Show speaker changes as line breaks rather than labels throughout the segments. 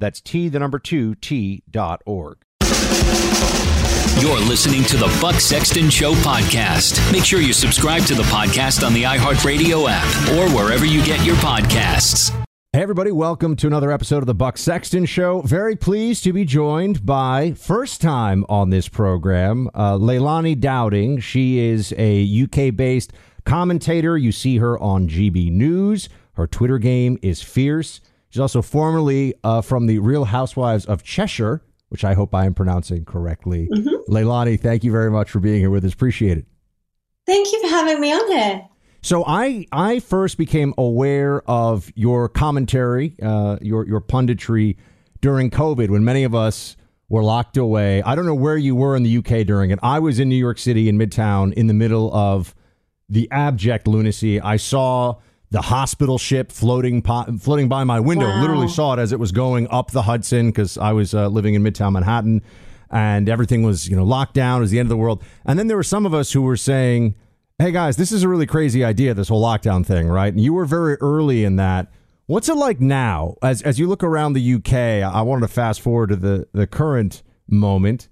That's T, the number two, T.org.
You're listening to the Buck Sexton Show podcast. Make sure you subscribe to the podcast on the iHeartRadio app or wherever you get your podcasts.
Hey, everybody, welcome to another episode of the Buck Sexton Show. Very pleased to be joined by, first time on this program, uh, Leilani Dowding. She is a UK based commentator. You see her on GB News. Her Twitter game is fierce. She's also formerly uh, from the Real Housewives of Cheshire, which I hope I am pronouncing correctly. Mm-hmm. Leilani, thank you very much for being here with us. Appreciate it.
Thank you for having me on here.
So I I first became aware of your commentary, uh, your your punditry during COVID when many of us were locked away. I don't know where you were in the UK during it. I was in New York City in Midtown in the middle of the abject lunacy. I saw the hospital ship floating po- floating by my window. Wow. Literally saw it as it was going up the Hudson because I was uh, living in Midtown Manhattan, and everything was you know locked down. It was the end of the world. And then there were some of us who were saying, "Hey guys, this is a really crazy idea. This whole lockdown thing, right?" And you were very early in that. What's it like now as as you look around the UK? I wanted to fast forward to the the current moment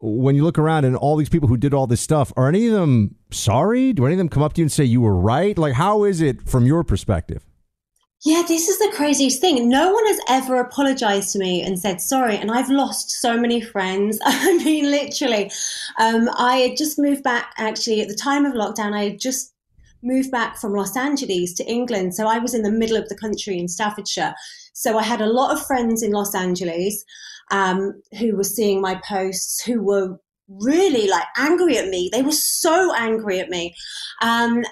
when you look around and all these people who did all this stuff, are any of them sorry? Do any of them come up to you and say you were right? Like, how is it from your perspective?
Yeah, this is the craziest thing. No one has ever apologized to me and said sorry. And I've lost so many friends. I mean, literally. Um, I had just moved back, actually, at the time of lockdown, I had just moved back from Los Angeles to England. So I was in the middle of the country in Staffordshire. So I had a lot of friends in Los Angeles um, who were seeing my posts, who were really like angry at me. They were so angry at me. Um,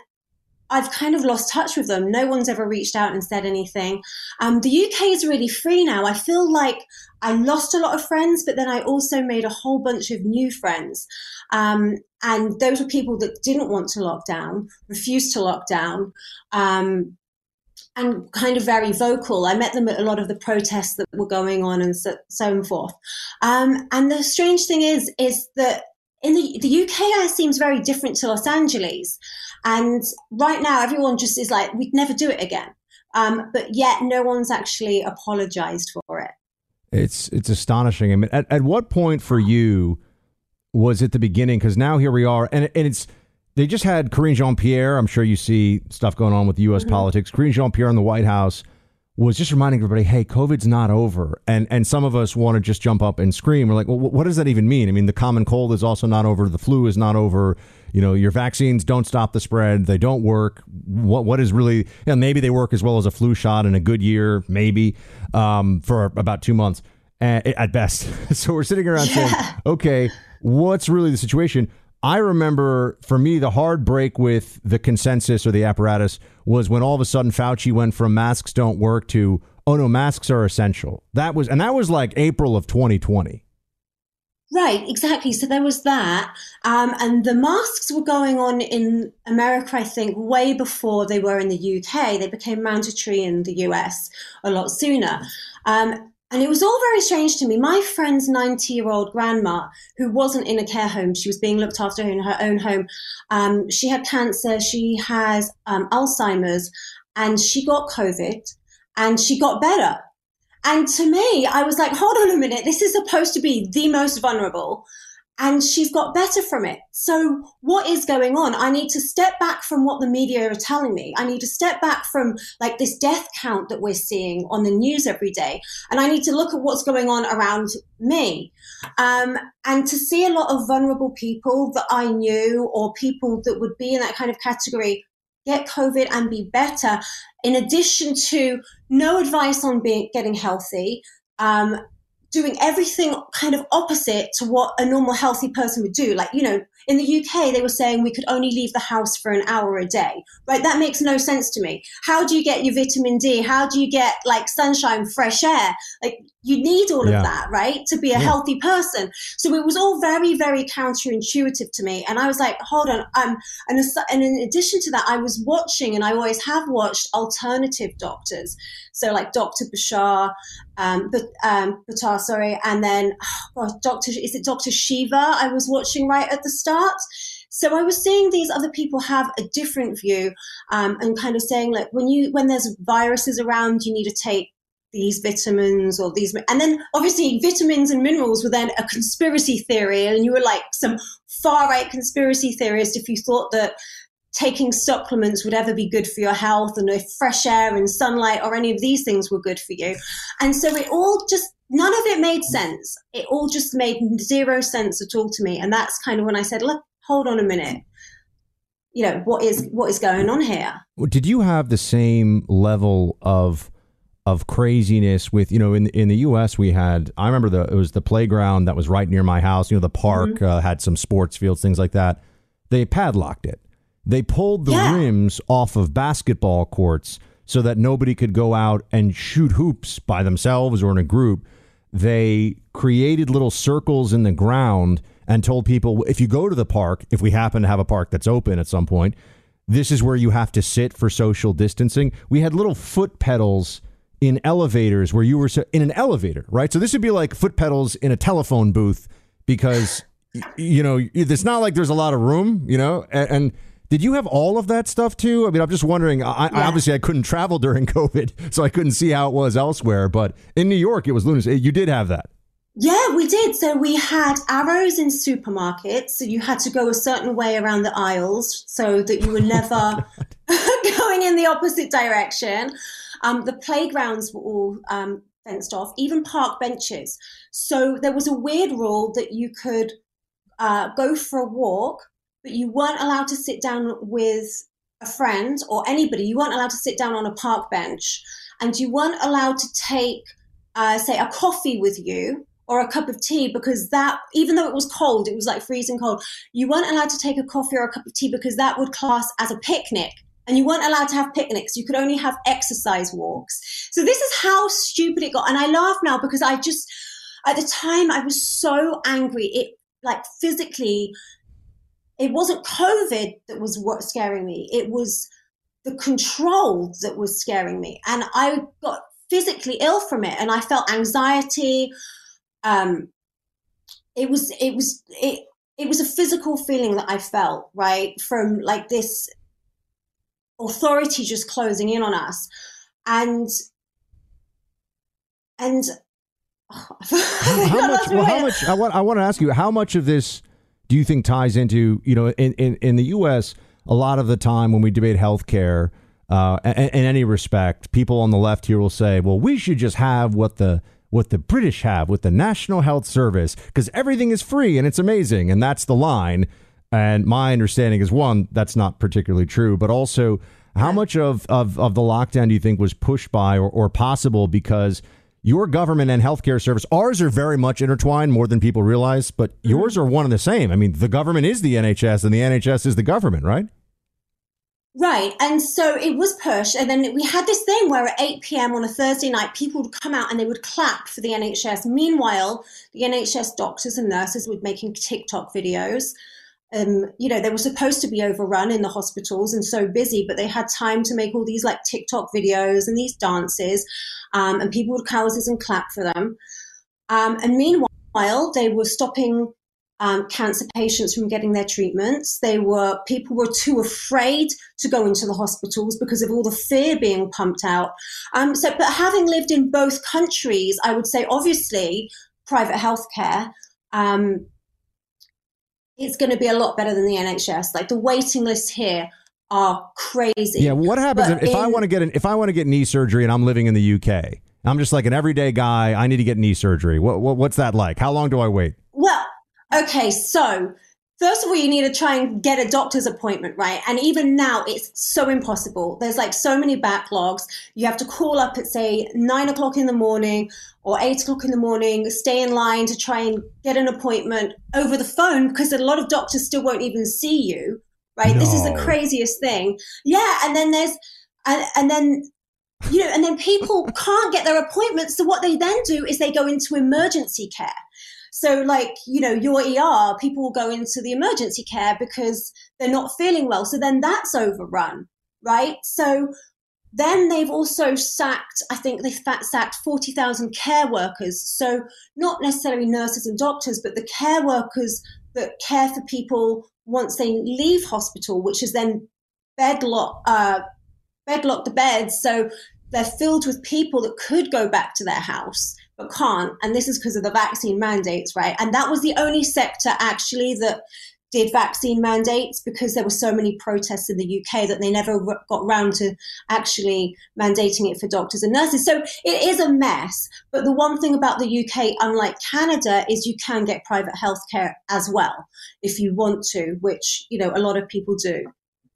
I've kind of lost touch with them. No one's ever reached out and said anything. Um, the UK is really free now. I feel like I lost a lot of friends, but then I also made a whole bunch of new friends. Um, and those were people that didn't want to lock down, refused to lock down. Um, and kind of very vocal. I met them at a lot of the protests that were going on and so, so forth. Um, and the strange thing is, is that in the, the UK seems very different to Los Angeles. And right now, everyone just is like, we'd never do it again. Um, but yet, no one's actually apologized for it.
It's it's astonishing. I mean, at, at what point for you was it the beginning? Because now here we are, and and it's they just had Karine Jean Pierre. I'm sure you see stuff going on with U.S. Mm-hmm. politics. Karine Jean Pierre in the White House was just reminding everybody, hey, COVID's not over. And and some of us want to just jump up and scream. We're like, well, what does that even mean? I mean, the common cold is also not over. The flu is not over. You know, your vaccines don't stop the spread. They don't work. What what is really? You know, maybe they work as well as a flu shot in a good year, maybe um, for about two months at best. so we're sitting around yeah. saying, okay, what's really the situation? I remember for me, the hard break with the consensus or the apparatus was when all of a sudden Fauci went from masks don't work to, oh no, masks are essential. That was, and that was like April of 2020.
Right, exactly. So there was that. Um, and the masks were going on in America, I think, way before they were in the UK. They became mandatory in the US a lot sooner. Um, and it was all very strange to me. My friend's 90 year old grandma, who wasn't in a care home, she was being looked after in her own home. Um, she had cancer, she has um, Alzheimer's, and she got COVID and she got better. And to me, I was like, hold on a minute, this is supposed to be the most vulnerable. And she's got better from it. So what is going on? I need to step back from what the media are telling me. I need to step back from like this death count that we're seeing on the news every day. And I need to look at what's going on around me. Um, and to see a lot of vulnerable people that I knew or people that would be in that kind of category get COVID and be better, in addition to no advice on being, getting healthy, um, doing everything kind of opposite to what a normal healthy person would do. Like, you know, in the UK, they were saying we could only leave the house for an hour a day, right? That makes no sense to me. How do you get your vitamin D? How do you get like sunshine, fresh air? Like, you need all yeah. of that, right? To be a yeah. healthy person. So it was all very, very counterintuitive to me. And I was like, hold on. Um, and, and in addition to that, I was watching and I always have watched alternative doctors. So like Dr. Bashar, um, but, um, Batar, sorry. And then, oh, Dr. Is it Dr. Shiva? I was watching right at the start. So I was seeing these other people have a different view um, and kind of saying like when you when there's viruses around, you need to take these vitamins or these and then obviously vitamins and minerals were then a conspiracy theory and you were like some far right conspiracy theorist if you thought that taking supplements would ever be good for your health and if fresh air and sunlight or any of these things were good for you and so it all just none of it made sense it all just made zero sense at all to me and that's kind of when i said look hold on a minute you know what is what is going on here
did you have the same level of of craziness with you know in in the U.S. we had I remember the it was the playground that was right near my house. You know the park mm-hmm. uh, had some sports fields, things like that. They padlocked it. They pulled the yeah. rims off of basketball courts so that nobody could go out and shoot hoops by themselves or in a group. They created little circles in the ground and told people if you go to the park, if we happen to have a park that's open at some point, this is where you have to sit for social distancing. We had little foot pedals in elevators where you were in an elevator, right? So this would be like foot pedals in a telephone booth because you know it's not like there's a lot of room, you know. And, and did you have all of that stuff too? I mean, I'm just wondering. I, yeah. obviously I couldn't travel during COVID, so I couldn't see how it was elsewhere. But in New York, it was lunacy. You did have that.
Yeah, we did. So we had arrows in supermarkets. So you had to go a certain way around the aisles so that you were never going in the opposite direction. Um, the playgrounds were all um, fenced off, even park benches. So there was a weird rule that you could uh, go for a walk, but you weren't allowed to sit down with a friend or anybody. You weren't allowed to sit down on a park bench, and you weren't allowed to take, uh, say, a coffee with you or a cup of tea because that even though it was cold it was like freezing cold you weren't allowed to take a coffee or a cup of tea because that would class as a picnic and you weren't allowed to have picnics. You could only have exercise walks. So this is how stupid it got. And I laugh now because I just, at the time, I was so angry. It like physically, it wasn't COVID that was what scaring me. It was the control that was scaring me. And I got physically ill from it and I felt anxiety. Um, it was, it was, it, it was a physical feeling that I felt, right? From like this authority just closing in on us and and
oh, how, much, well, how much I want I want to ask you how much of this do you think ties into you know in in, in the US a lot of the time when we debate healthcare uh, in, in any respect people on the left here will say well we should just have what the what the British have with the National Health Service because everything is free and it's amazing and that's the line. And my understanding is one, that's not particularly true, but also how much of, of, of the lockdown do you think was pushed by or, or possible because your government and healthcare service, ours are very much intertwined more than people realize, but mm-hmm. yours are one and the same. I mean, the government is the NHS and the NHS is the government, right?
Right. And so it was pushed. And then we had this thing where at 8 p.m. on a Thursday night, people would come out and they would clap for the NHS. Meanwhile, the NHS doctors and nurses were making TikTok videos um, you know, they were supposed to be overrun in the hospitals and so busy, but they had time to make all these like TikTok videos and these dances, um, and people would houses and clap for them. Um, and meanwhile, they were stopping um, cancer patients from getting their treatments. They were people were too afraid to go into the hospitals because of all the fear being pumped out. Um, so, but having lived in both countries, I would say obviously private healthcare. Um, it's going to be a lot better than the NHS. Like the waiting lists here are crazy.
Yeah, what happens if, if I want to get an, if I want to get knee surgery and I'm living in the UK? I'm just like an everyday guy. I need to get knee surgery. What, what what's that like? How long do I wait?
Well, okay, so First of all, you need to try and get a doctor's appointment, right? And even now, it's so impossible. There's like so many backlogs. You have to call up at, say, nine o'clock in the morning or eight o'clock in the morning, stay in line to try and get an appointment over the phone because a lot of doctors still won't even see you, right? No. This is the craziest thing. Yeah. And then there's, and, and then you know, and then people can't get their appointments. So what they then do is they go into emergency care. So, like, you know, your ER, people will go into the emergency care because they're not feeling well. So then that's overrun, right? So then they've also sacked, I think they've sacked 40,000 care workers. So not necessarily nurses and doctors, but the care workers that care for people once they leave hospital, which is then bedlock, uh, bedlock the beds. So they're filled with people that could go back to their house but can't. And this is because of the vaccine mandates, right? And that was the only sector actually that did vaccine mandates because there were so many protests in the UK that they never got round to actually mandating it for doctors and nurses. So it is a mess. But the one thing about the UK, unlike Canada, is you can get private healthcare as well if you want to, which you know a lot of people do.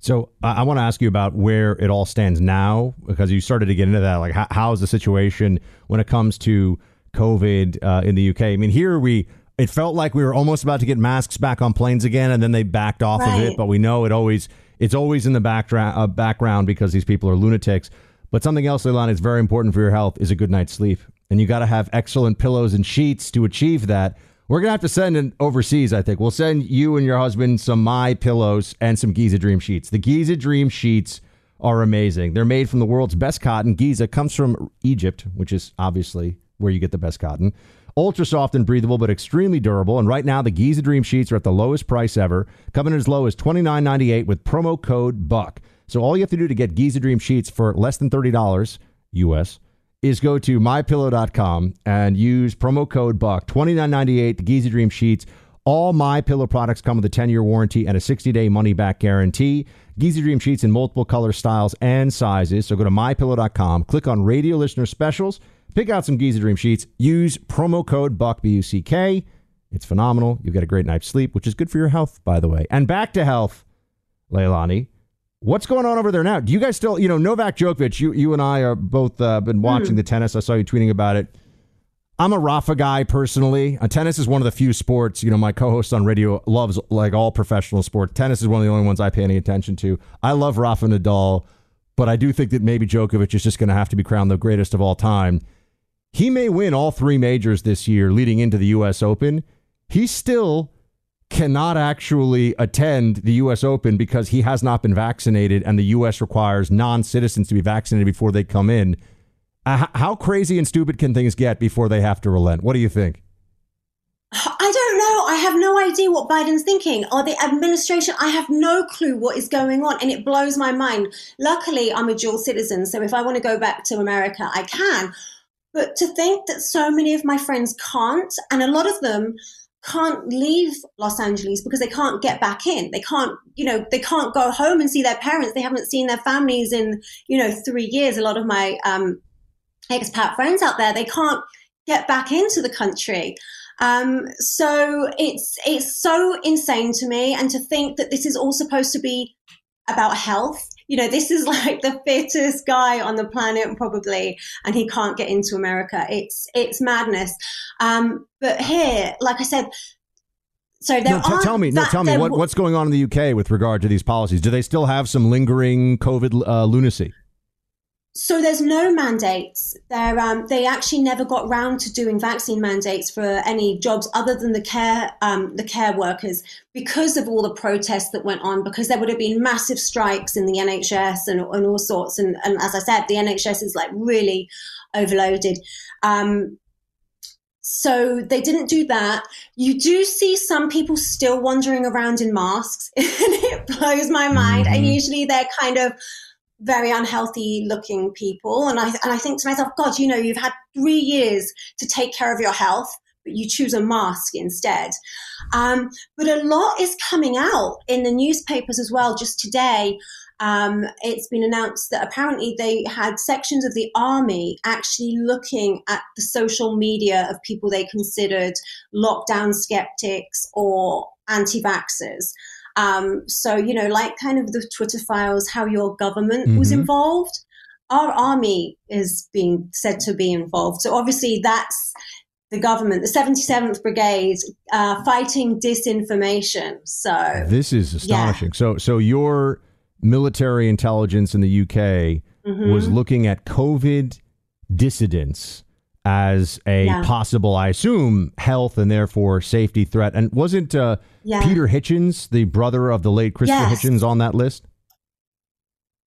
So I want to ask you about where it all stands now, because you started to get into that. Like, how, how is the situation when it comes to COVID uh, in the UK? I mean, here we it felt like we were almost about to get masks back on planes again, and then they backed off right. of it. But we know it always it's always in the background uh, background because these people are lunatics. But something else, Leilani, is very important for your health is a good night's sleep, and you got to have excellent pillows and sheets to achieve that. We're gonna have to send it overseas. I think we'll send you and your husband some my pillows and some Giza Dream sheets. The Giza Dream sheets are amazing. They're made from the world's best cotton. Giza comes from Egypt, which is obviously where you get the best cotton. Ultra soft and breathable, but extremely durable. And right now, the Giza Dream sheets are at the lowest price ever, coming in as low as twenty nine ninety eight with promo code BUCK. So all you have to do to get Giza Dream sheets for less than thirty dollars US is go to mypillow.com and use promo code buck 2998 the giza dream sheets. All my pillow products come with a 10-year warranty and a 60-day money-back guarantee. Giza dream sheets in multiple color styles and sizes. So go to mypillow.com click on radio listener specials pick out some giza dream sheets use promo code buck b-u-c-k it's phenomenal. You'll get a great night's sleep which is good for your health by the way. And back to health leilani What's going on over there now? Do you guys still, you know, Novak Djokovic? You, you and I are both uh, been watching mm. the tennis. I saw you tweeting about it. I'm a Rafa guy personally. Uh, tennis is one of the few sports. You know, my co-host on radio loves like all professional sport. Tennis is one of the only ones I pay any attention to. I love Rafa Nadal, but I do think that maybe Djokovic is just going to have to be crowned the greatest of all time. He may win all three majors this year, leading into the U.S. Open. He's still cannot actually attend the U.S. Open because he has not been vaccinated, and the U.S. requires non citizens to be vaccinated before they come in. Uh, how crazy and stupid can things get before they have to relent? What do you think?
I don't know. I have no idea what Biden's thinking or the administration. I have no clue what is going on, and it blows my mind. Luckily, I'm a dual citizen, so if I want to go back to America, I can. But to think that so many of my friends can't, and a lot of them can't leave Los Angeles because they can't get back in. They can't, you know, they can't go home and see their parents. They haven't seen their families in, you know, three years. A lot of my um, expat friends out there, they can't get back into the country. Um, so it's it's so insane to me, and to think that this is all supposed to be about health you know, this is like the fittest guy on the planet probably, and he can't get into America. It's it's madness. Um, but here, like I said, so there
no, t- tell me, no, tell me what, what's going on in the UK with regard to these policies. Do they still have some lingering COVID uh, lunacy?
So there's no mandates. There, um, they actually never got round to doing vaccine mandates for any jobs other than the care, um, the care workers, because of all the protests that went on. Because there would have been massive strikes in the NHS and, and all sorts. And, and, as I said, the NHS is like really overloaded. Um, so they didn't do that. You do see some people still wandering around in masks, and it blows my mind. Mm-hmm. And usually they're kind of very unhealthy looking people. And I, and I think to myself, God, you know, you've had three years to take care of your health but you choose a mask instead. Um, but a lot is coming out in the newspapers as well. Just today, um, it's been announced that apparently they had sections of the army actually looking at the social media of people they considered lockdown skeptics or anti vaxxers. Um, so, you know, like kind of the Twitter files, how your government mm-hmm. was involved. Our army is being said to be involved. So, obviously, that's the government, the 77th Brigade, uh, fighting disinformation. So,
this is astonishing. Yeah. So, so your military intelligence in the UK mm-hmm. was looking at COVID dissidents as a yeah. possible, I assume, health and therefore safety threat. And wasn't uh, yeah. Peter Hitchens, the brother of the late Christopher yes. Hitchens, on that list?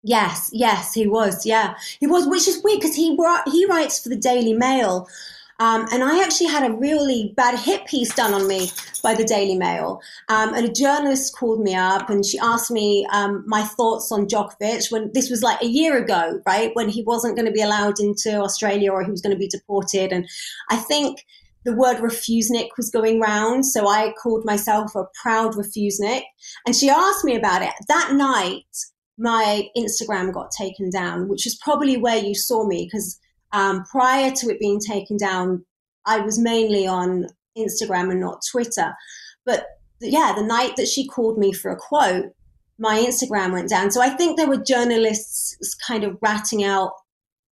Yes, yes, he was. Yeah, he was, which is weird because he he writes for the Daily Mail, um, and I actually had a really bad hit piece done on me by the Daily Mail. Um, and a journalist called me up and she asked me um, my thoughts on Djokovic when this was like a year ago, right? When he wasn't going to be allowed into Australia or he was going to be deported. And I think the word refusenik was going round. So I called myself a proud refusenik. And she asked me about it. That night, my Instagram got taken down, which is probably where you saw me because um, prior to it being taken down, I was mainly on Instagram and not Twitter. But yeah, the night that she called me for a quote, my Instagram went down. So I think there were journalists kind of ratting out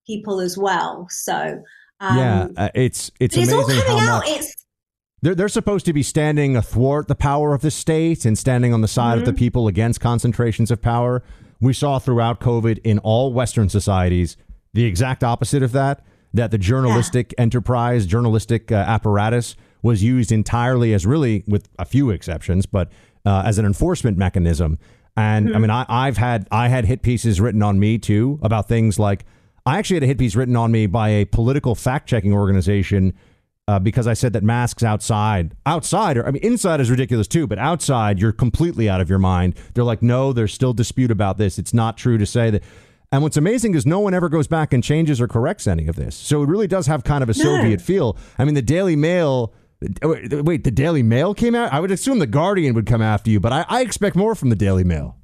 people as well. So
um, yeah, uh, it's it's amazing how out. much. It's, they're, they're supposed to be standing athwart the power of the state and standing on the side mm-hmm. of the mm-hmm. people against concentrations of power. We saw throughout COVID in all Western societies the exact opposite of that, that the journalistic yeah. enterprise, journalistic uh, apparatus was used entirely as really, with a few exceptions, but uh, as an enforcement mechanism. And mm-hmm. I mean, I, I've had I had hit pieces written on me too about things like I actually had a hit piece written on me by a political fact checking organization uh, because I said that masks outside, outside, or I mean, inside is ridiculous too, but outside, you're completely out of your mind. They're like, no, there's still dispute about this. It's not true to say that. And what's amazing is no one ever goes back and changes or corrects any of this. So it really does have kind of a Soviet feel. I mean, the Daily Mail. Wait, the Daily Mail came out? I would assume the Guardian would come after you, but I, I expect more from the Daily Mail.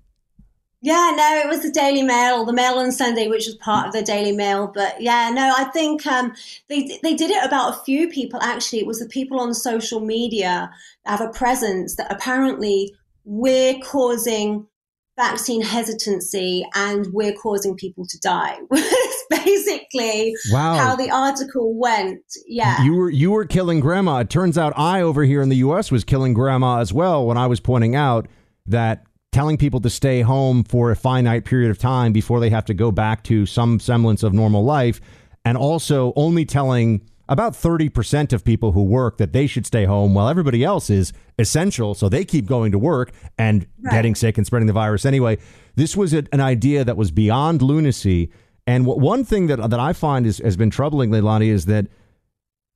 Yeah, no, it was the Daily Mail, the Mail on Sunday, which was part of the Daily Mail. But yeah, no, I think um, they they did it about a few people. Actually, it was the people on social media that have a presence that apparently we're causing vaccine hesitancy and we're causing people to die. It's basically wow. how the article went. Yeah.
You were you were killing grandma. It turns out I over here in the US was killing grandma as well when I was pointing out that telling people to stay home for a finite period of time before they have to go back to some semblance of normal life and also only telling about 30% of people who work that they should stay home while everybody else is essential. So they keep going to work and right. getting sick and spreading the virus anyway. This was a, an idea that was beyond lunacy. And what, one thing that, that I find is, has been troubling, Leilani, is that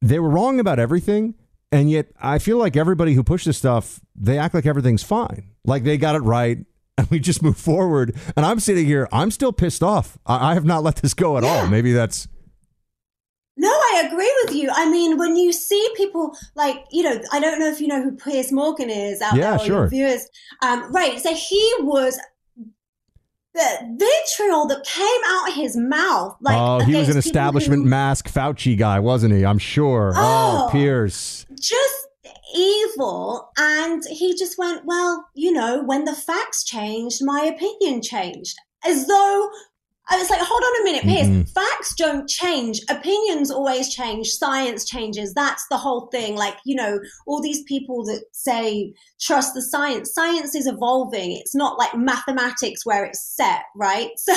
they were wrong about everything. And yet I feel like everybody who pushed this stuff, they act like everything's fine. Like they got it right and we just move forward. And I'm sitting here, I'm still pissed off. I, I have not let this go at yeah. all. Maybe that's
no, I agree with you. I mean, when you see people like, you know, I don't know if you know who Piers Morgan is out
yeah,
there,
sure.
viewers. Um, right. So he was the vitriol that came out of his mouth. Like,
oh, he was an establishment who, mask Fauci guy, wasn't he? I'm sure. Oh, oh Piers.
Just evil. And he just went, well, you know, when the facts changed, my opinion changed. As though I was like, hold on a minute, Piers. Mm-hmm. Facts don't change. Opinions always change. Science changes. That's the whole thing. Like, you know, all these people that say trust the science. Science is evolving. It's not like mathematics where it's set, right? So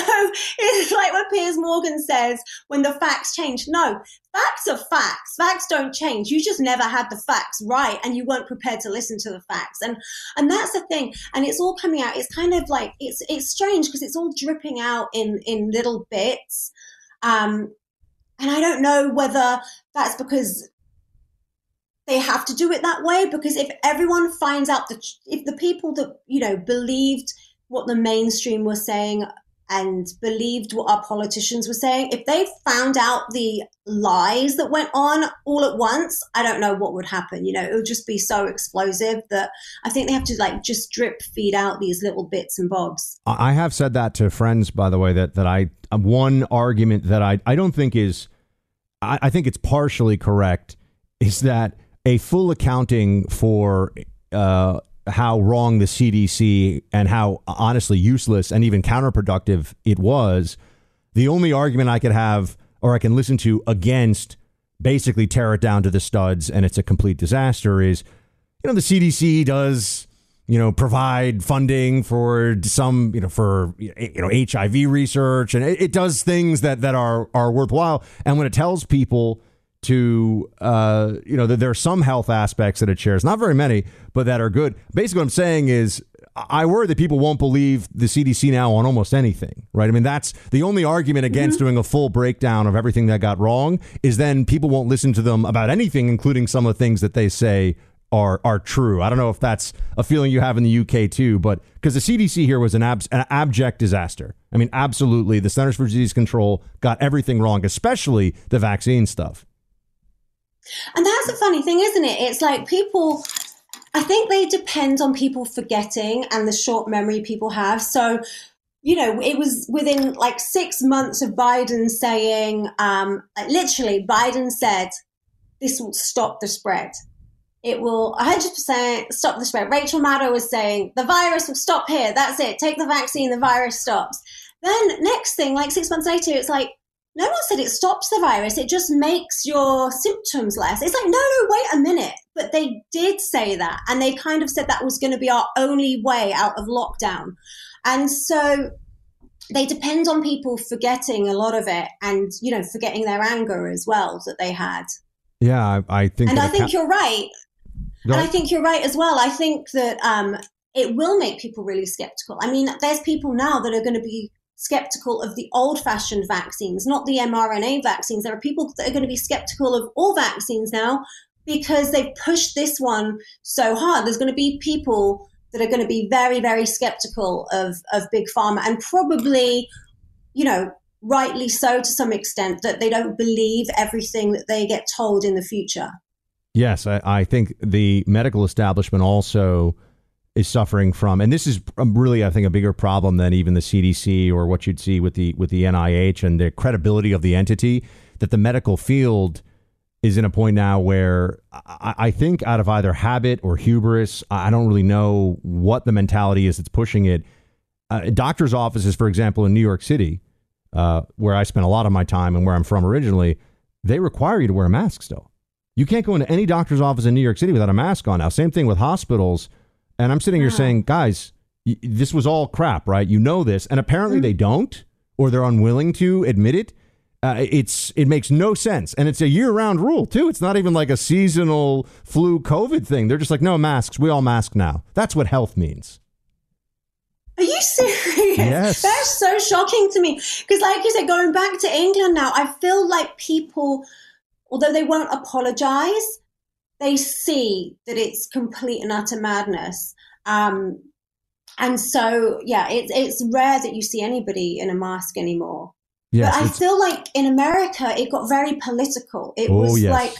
it's like what Piers Morgan says when the facts change. No, facts are facts. Facts don't change. You just never had the facts right and you weren't prepared to listen to the facts. And and that's the thing. And it's all coming out. It's kind of like it's it's strange because it's all dripping out in in little bits. Um and I don't know whether that's because they have to do it that way because if everyone finds out that if the people that you know believed what the mainstream was saying and believed what our politicians were saying, if they found out the lies that went on all at once, I don't know what would happen. You know, it would just be so explosive that I think they have to like just drip feed out these little bits and bobs.
I have said that to friends, by the way, that, that I, one argument that I, I don't think is, I, I think it's partially correct, is that a full accounting for, uh, how wrong the CDC and how honestly useless and even counterproductive it was, the only argument I could have or I can listen to against basically tear it down to the studs and it's a complete disaster is, you know, the CDC does, you know, provide funding for some, you know, for you know HIV research and it, it does things that that are are worthwhile. And when it tells people to uh, you know that there are some health aspects that it shares, not very many, but that are good. Basically, what I'm saying is. I worry that people won't believe the CDC now on almost anything, right? I mean, that's the only argument against mm-hmm. doing a full breakdown of everything that got wrong is then people won't listen to them about anything, including some of the things that they say are are true. I don't know if that's a feeling you have in the UK too, but because the CDC here was an, ab- an abject disaster. I mean, absolutely, the Centers for Disease Control got everything wrong, especially the vaccine stuff.
And that's a funny thing, isn't it? It's like people, I think they depend on people forgetting and the short memory people have. So, you know, it was within like six months of Biden saying, um, literally, Biden said, this will stop the spread. It will 100% stop the spread. Rachel Maddow was saying, the virus will stop here. That's it. Take the vaccine, the virus stops. Then, next thing, like six months later, it's like, no one said it stops the virus. It just makes your symptoms less. It's like, no, no, wait a minute. But they did say that. And they kind of said that was going to be our only way out of lockdown. And so they depend on people forgetting a lot of it and, you know, forgetting their anger as well that they had.
Yeah, I, I think.
And I think ca- you're right. Go and I think you're right as well. I think that um, it will make people really skeptical. I mean, there's people now that are going to be skeptical of the old fashioned vaccines, not the mRNA vaccines. There are people that are going to be skeptical of all vaccines now because they've pushed this one so hard. There's going to be people that are going to be very, very skeptical of, of Big Pharma and probably, you know, rightly so to some extent that they don't believe everything that they get told in the future.
Yes, I, I think the medical establishment also is suffering from, and this is um, really, I think, a bigger problem than even the CDC or what you'd see with the with the NIH and the credibility of the entity. That the medical field is in a point now where I, I think, out of either habit or hubris, I don't really know what the mentality is that's pushing it. Uh, doctors' offices, for example, in New York City, uh, where I spent a lot of my time and where I'm from originally, they require you to wear a mask still. You can't go into any doctor's office in New York City without a mask on. Now, same thing with hospitals and I'm sitting here saying, guys, y- this was all crap, right? You know this, and apparently mm-hmm. they don't, or they're unwilling to admit it. Uh, it's it makes no sense, and it's a year-round rule too. It's not even like a seasonal flu COVID thing. They're just like, no masks. We all mask now. That's what health means.
Are you serious?
Yes.
That's so shocking to me. Because, like you said, going back to England now, I feel like people, although they won't apologize, they see that it's complete and utter madness. Um, and so, yeah, it's it's rare that you see anybody in a mask anymore. Yes, but I feel like in America, it got very political. It oh, was yes. like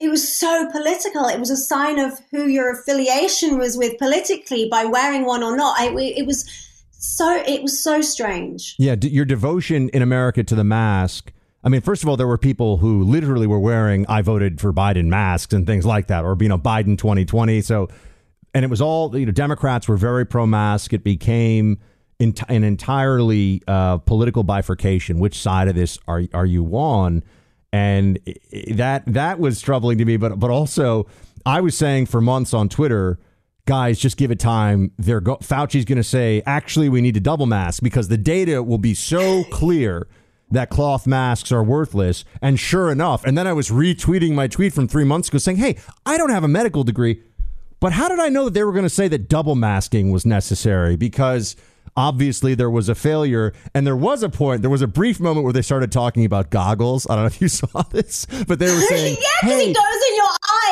it was so political. It was a sign of who your affiliation was with politically by wearing one or not. I, it was so it was so strange.
Yeah, your devotion in America to the mask I mean, first of all, there were people who literally were wearing "I voted for Biden" masks and things like that, or you know, Biden 2020. So, and it was all you know, Democrats were very pro-mask. It became an entirely uh, political bifurcation. Which side of this are are you on? And that that was troubling to me. But but also, I was saying for months on Twitter guys, just give it time. They're go- Fauci's going to say, actually, we need to double mask because the data will be so clear that cloth masks are worthless. And sure enough, and then I was retweeting my tweet from three months ago saying, hey, I don't have a medical degree, but how did I know that they were going to say that double masking was necessary? Because obviously there was a failure and there was a point there was a brief moment where they started talking about goggles i don't know if you saw this but they were saying
yeah because hey, it goes in your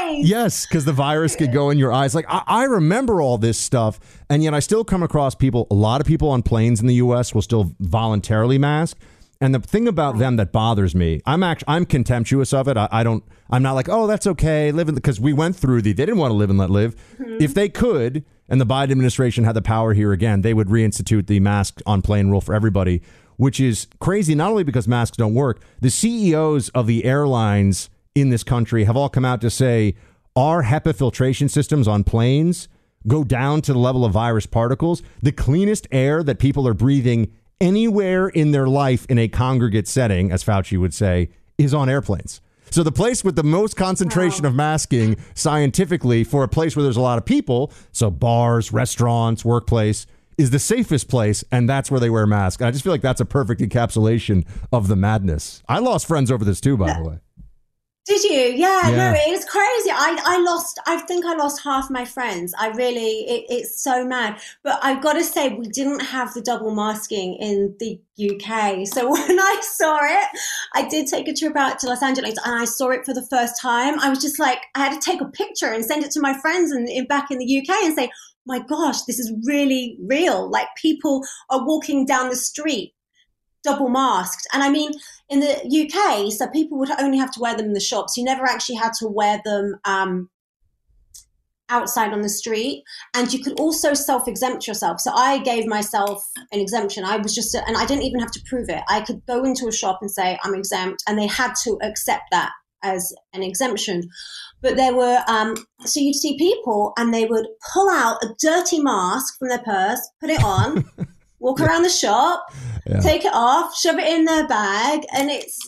eyes.
Yes, because the virus could go in your eyes. Like I, I remember all this stuff, and yet I still come across people. A lot of people on planes in the U.S. will still voluntarily mask. And the thing about them that bothers me, I'm actually I'm contemptuous of it. I, I don't. I'm not like, oh, that's okay. Live in because we went through the. They didn't want to live and let live. Mm-hmm. If they could, and the Biden administration had the power here again, they would reinstitute the mask on plane rule for everybody, which is crazy. Not only because masks don't work, the CEOs of the airlines in this country have all come out to say our HEPA filtration systems on planes go down to the level of virus particles. The cleanest air that people are breathing anywhere in their life in a congregate setting, as Fauci would say, is on airplanes. So the place with the most concentration of masking scientifically for a place where there's a lot of people, so bars, restaurants, workplace, is the safest place, and that's where they wear masks. And I just feel like that's a perfect encapsulation of the madness. I lost friends over this too, by the way.
Did you? Yeah,
Yeah.
no, it was crazy. I, I lost, I think I lost half my friends. I really, it, it's so mad. But I've got to say, we didn't have the double masking in the UK. So when I saw it, I did take a trip out to Los Angeles and I saw it for the first time. I was just like, I had to take a picture and send it to my friends and in, back in the UK and say, my gosh, this is really real. Like people are walking down the street double masked. And I mean, in the UK, so people would only have to wear them in the shops. You never actually had to wear them um, outside on the street. And you could also self exempt yourself. So I gave myself an exemption. I was just, and I didn't even have to prove it. I could go into a shop and say, I'm exempt. And they had to accept that as an exemption. But there were, um, so you'd see people and they would pull out a dirty mask from their purse, put it on, walk around the shop,
Yeah.
take it off, shove it in their bag, and it's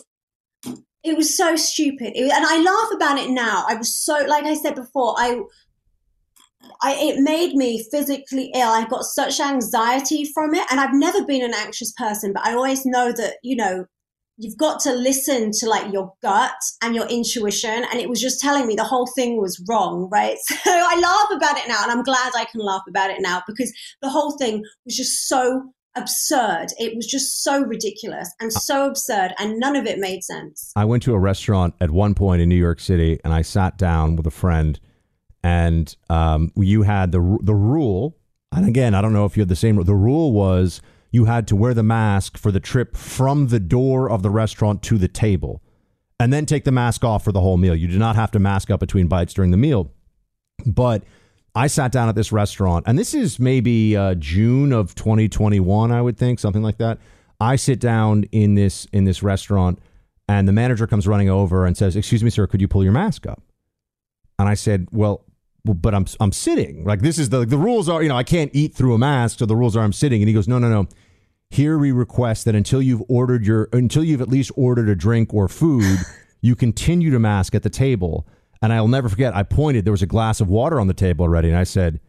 it was so stupid. It, and I laugh about it now. I was so like I said before, I I it made me physically ill. I got such anxiety from it, and I've never been an anxious person, but I always know that you know you've got to listen to like your gut and your intuition and it was just telling me the whole thing was wrong right so i laugh about it now and i'm glad i can laugh about it now because the whole thing was just so absurd it was just so ridiculous and so absurd and none of it made sense
I went to a restaurant at one point in New York City, and I sat down with a friend, and um, you had the the rule. And again, I don't know if you had the same. The rule was you had to wear the mask for the trip from the door of the restaurant to the table, and then take the mask off for the whole meal. You did not have to mask up between bites during the meal. But I sat down at this restaurant, and this is maybe uh, June of 2021, I would think, something like that. I sit down in this in this restaurant, and the manager comes running over and says, "Excuse me, sir, could you pull your mask up?" And I said, "Well, but I'm I'm sitting. Like this is the the rules are, you know, I can't eat through a mask, so the rules are I'm sitting." And he goes, "No, no, no. Here we request that until you've ordered your until you've at least ordered a drink or food, you continue to mask at the table." And I'll never forget, I pointed, there was a glass of water on the table already, and I said,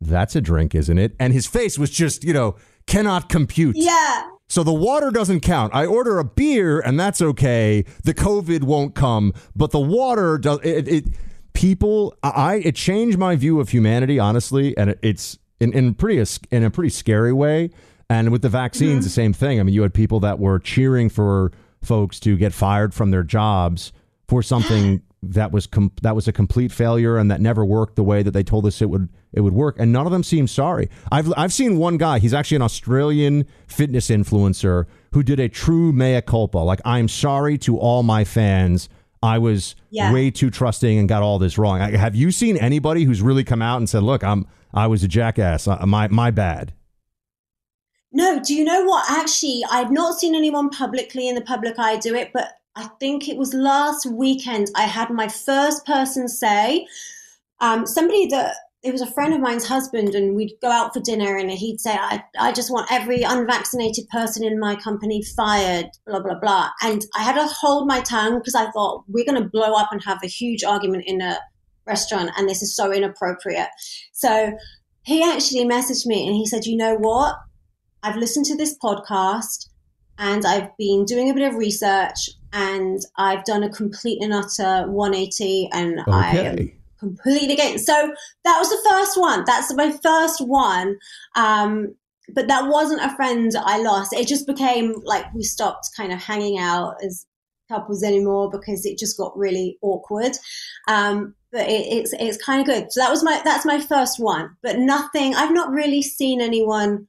That's a drink, isn't it? And his face was just, you know, cannot compute.
yeah
So the water doesn't count. I order a beer, and that's okay. The COVID won't come, but the water does. It, it people, I it changed my view of humanity, honestly, and it, it's in in pretty in a pretty scary way. And with the vaccines, the same thing. I mean, you had people that were cheering for folks to get fired from their jobs for something that was com- that was a complete failure and that never worked the way that they told us it would it would work and none of them seem sorry. I've I've seen one guy, he's actually an Australian fitness influencer who did a true mea culpa. Like I'm sorry to all my fans. I was
Yeah.
way too trusting and got all this wrong. I, have you seen anybody who's really come out and said, "Look, I'm I was a jackass. Uh, my my bad."
No, do you know what? Actually, I've not seen anyone publicly in the public eye do it, but I think it was last weekend I had my first person say, um, somebody that it was a friend of mine's husband, and we'd go out for dinner, and he'd say, I, I just want every unvaccinated person in my company fired, blah, blah, blah. And I had to hold my tongue because I thought, we're going to blow up and have a huge argument in a restaurant, and this is so inappropriate. So he actually messaged me and he said, You know what? I've listened to this podcast and I've been doing a bit of research and I've done a complete and utter 180 and I am completely against. So that was the first one. That's my first one. Um, but that wasn't a friend I lost. It just became like we stopped kind of hanging out as couples anymore because it just got really awkward. Um, but it, it's it's kind of good. So that was my that's my first one, but nothing. I've not really seen anyone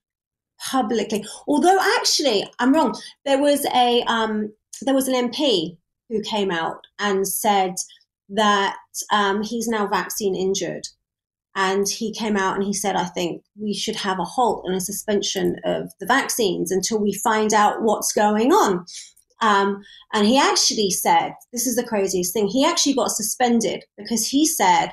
publicly. Although actually, I'm wrong. There was a um, there was an MP who came out and said that um, he's now vaccine injured. And he came out and he said, I think we should have a halt and a suspension of the vaccines until we find out what's going on. Um, and he actually said, this is the craziest thing, he actually got suspended because he said,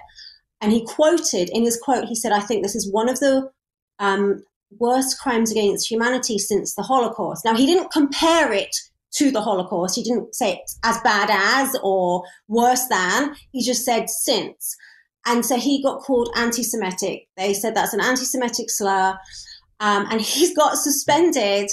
and he quoted in his quote, he said, I think this is one of the um, worst crimes against humanity since the Holocaust. Now, he didn't compare it to the Holocaust. He didn't say it's as bad as or worse than. He just said since. And so he got called anti Semitic. They said that's an anti Semitic slur. Um, and he's got suspended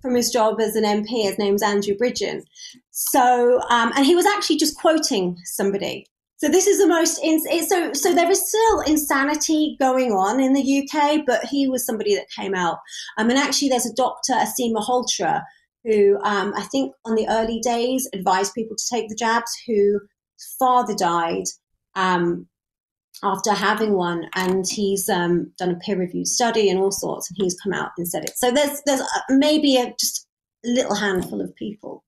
from his job as an MP. His name's Andrew Bridgen. So, um, and he was actually just quoting somebody. So this is the most ins- so so there is still insanity going on in the UK, but he was somebody that came out. Um, and actually, there's a doctor, Aseem Malhotra, who um, I think on the early days advised people to take the jabs. Who father died um, after having one, and he's um, done a peer reviewed study and all sorts, and he's come out and said it. So there's there's maybe a, just a little handful of people.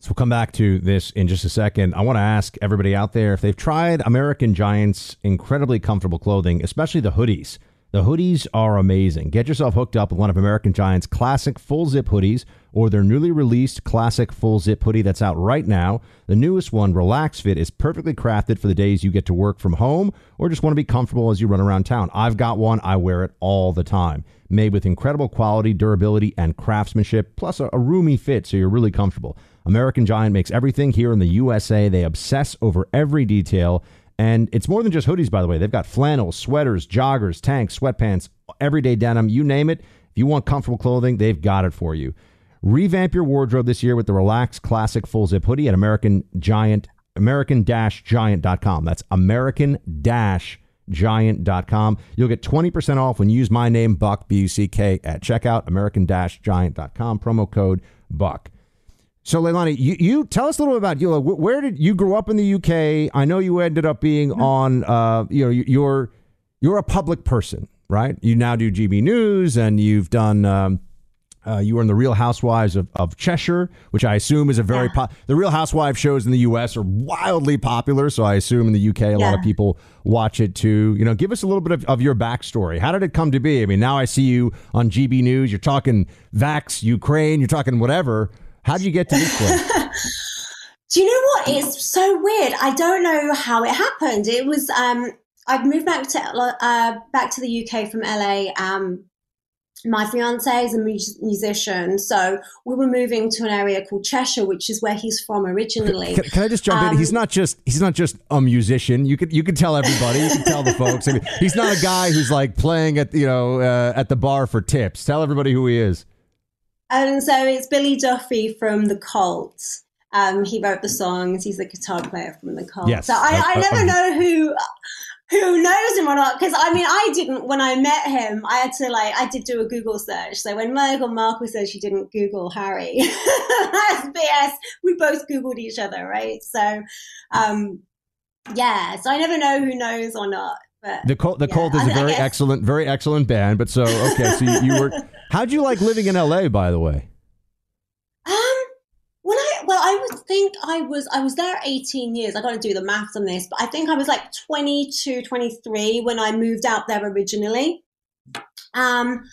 So we'll come back to this in just a second. I want to ask everybody out there if they've tried American Giant's incredibly comfortable clothing, especially the hoodies. The hoodies are amazing. Get yourself hooked up with one of American Giant's classic full zip hoodies or their newly released classic full zip hoodie that's out right now. The newest one, Relax Fit, is perfectly crafted for the days you get to work from home or just want to be comfortable as you run around town. I've got one, I wear it all the time. Made with incredible quality, durability, and craftsmanship, plus a, a roomy fit so you're really comfortable. American Giant makes everything here in the USA. They obsess over every detail and it's more than just hoodies, by the way. They've got flannels, sweaters, joggers, tanks, sweatpants, everyday denim, you name it. If you want comfortable clothing, they've got it for you. Revamp your wardrobe this year with the relaxed Classic Full Zip Hoodie at American Giant, American-Giant.com. That's American-Giant.com. You'll get 20% off when you use my name, Buck, B-U-C-K, at checkout, American-Giant.com, promo code BUCK. So, Leilani, you, you tell us a little bit about you. Where did you grow up in the UK? I know you ended up being mm-hmm. on. Uh, you know, you're you're a public person, right? You now do GB News, and you've done. Um, uh, you were in the Real Housewives of, of Cheshire, which I assume is a very yeah. po- the Real Housewives shows in the U.S. are wildly popular. So I assume in the U.K. a yeah. lot of people watch it too. You know, give us a little bit of, of your backstory. How did it come to be? I mean, now I see you on GB News. You're talking Vax Ukraine. You're talking whatever. How did you get to this
place? Do you know what? It's so weird. I don't know how it happened. It was um, I'd moved back to uh, back to the UK from LA. Um, my fiance is a mu- musician, so we were moving to an area called Cheshire, which is where he's from originally.
Can, can I just jump um, in? He's not just he's not just a musician. You could you could tell everybody. You can tell the folks. I mean, he's not a guy who's like playing at you know uh, at the bar for tips. Tell everybody who he is.
And so it's Billy Duffy from The Cult. Um, he wrote the songs. He's the guitar player from The Cult.
Yes.
So I, I never know who who knows him or not because I mean I didn't when I met him I had to like I did do a Google search so when Meghan Markle said she didn't Google Harry that's BS we both Googled each other right so um yeah so I never know who knows or not but
the Cult, the yeah, Cult is a very excellent, very excellent band. But so okay, so you, you were. How'd you like living in L.A. By the way?
Um. When I well, I would think I was I was there 18 years. I got to do the maths on this, but I think I was like 22, 23 when I moved out there originally. Um,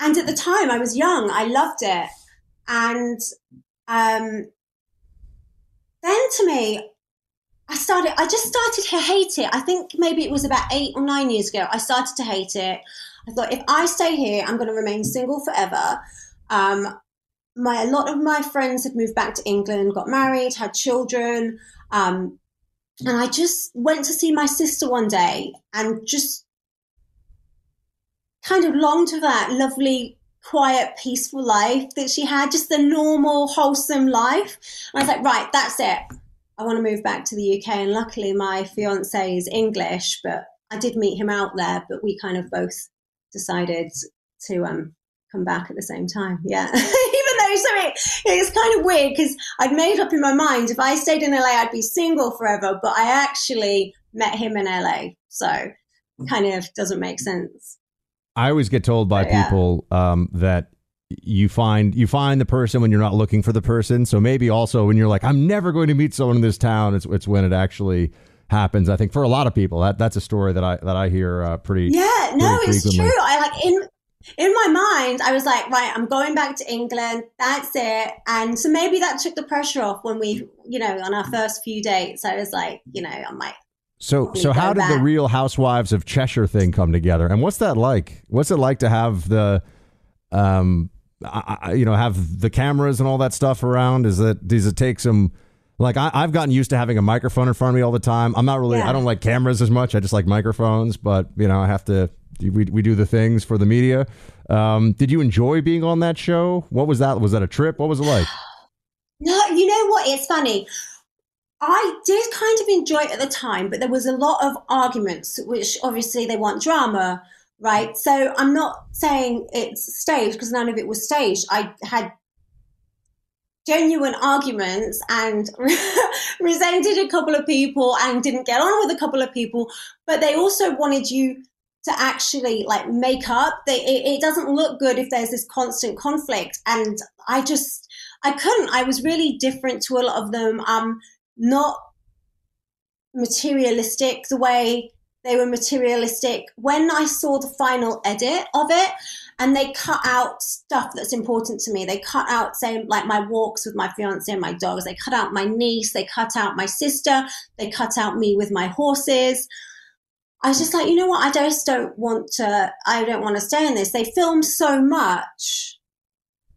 and at the time I was young. I loved it, and um, then to me, I started, I just started to hate it. I think maybe it was about eight or nine years ago. I started to hate it. I thought, if I stay here, I'm going to remain single forever. Um, my a lot of my friends had moved back to England, got married, had children, um, and I just went to see my sister one day and just kind of longed for that lovely, quiet, peaceful life that she had, just the normal, wholesome life. And I was like, right, that's it. I want to move back to the UK. And luckily, my fiance is English, but I did meet him out there. But we kind of both decided to um, come back at the same time. Yeah. Even though, so it, it's kind of weird because I'd made up in my mind if I stayed in LA, I'd be single forever. But I actually met him in LA. So kind of doesn't make sense.
I always get told by yeah. people um, that you find you find the person when you're not looking for the person. So maybe also when you're like, I'm never going to meet someone in this town, it's it's when it actually happens. I think for a lot of people, that that's a story that I that I hear uh, pretty.
Yeah, no, it's true. I like in in my mind, I was like, right, I'm going back to England. That's it. And so maybe that took the pressure off when we, you know, on our first few dates. I was like, you know, I'm like.
So, so how did back. the Real Housewives of Cheshire thing come together, and what's that like? What's it like to have the, um, I, you know, have the cameras and all that stuff around? Is it does it take some? Like I, have gotten used to having a microphone in front of me all the time. I'm not really. Yeah. I don't like cameras as much. I just like microphones. But you know, I have to we, we do the things for the media. Um, did you enjoy being on that show? What was that? Was that a trip? What was it like?
No, you know what? It's funny. I did kind of enjoy it at the time, but there was a lot of arguments, which obviously they want drama, right? So I'm not saying it's staged because none of it was staged. I had genuine arguments and resented a couple of people and didn't get on with a couple of people, but they also wanted you to actually like make up. They, it, it doesn't look good if there's this constant conflict. And I just, I couldn't. I was really different to a lot of them. Um, not materialistic the way they were materialistic. When I saw the final edit of it, and they cut out stuff that's important to me. They cut out, say, like my walks with my fiance and my dogs. They cut out my niece. They cut out my sister. They cut out me with my horses. I was just like, you know what? I just don't want to, I don't want to stay in this. They film so much,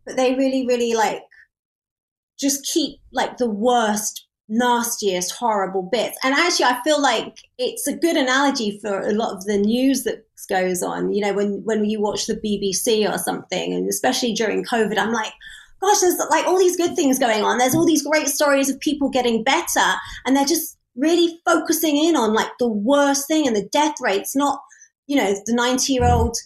but they really, really like just keep like the worst, nastiest, horrible bits. And actually, I feel like it's a good analogy for a lot of the news that goes on. You know, when, when you watch the BBC or something, and especially during COVID, I'm like, gosh, there's like all these good things going on. There's all these great stories of people getting better, and they're just really focusing in on like the worst thing and the death rates, not, you know, the 90 year old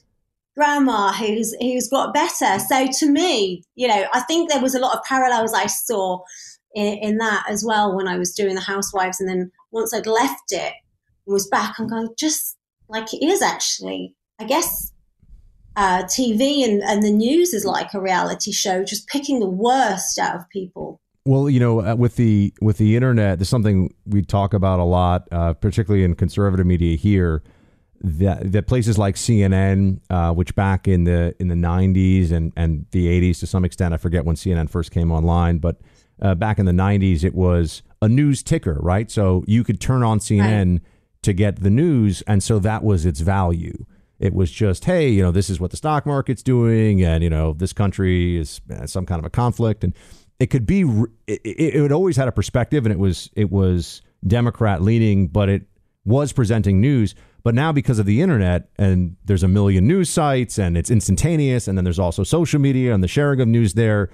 grandma who's who's got better. So to me, you know, I think there was a lot of parallels I saw in, in that as well when I was doing the housewives and then once I'd left it and was back, I'm going just like it is actually. I guess uh, TV and, and the news is like a reality show, just picking the worst out of people.
Well, you know, uh, with the with the internet, there's something we talk about a lot, uh, particularly in conservative media here. That, that places like CNN, uh, which back in the in the 90s and, and the 80s to some extent, I forget when CNN first came online, but uh, back in the 90s, it was a news ticker, right? So you could turn on CNN right. to get the news, and so that was its value. It was just, hey, you know, this is what the stock market's doing, and you know, this country is uh, some kind of a conflict, and it could be it, it, always had a perspective and it was it was democrat leaning but it was presenting news but now because of the internet and there's a million news sites and it's instantaneous and then there's also social media and the sharing of news there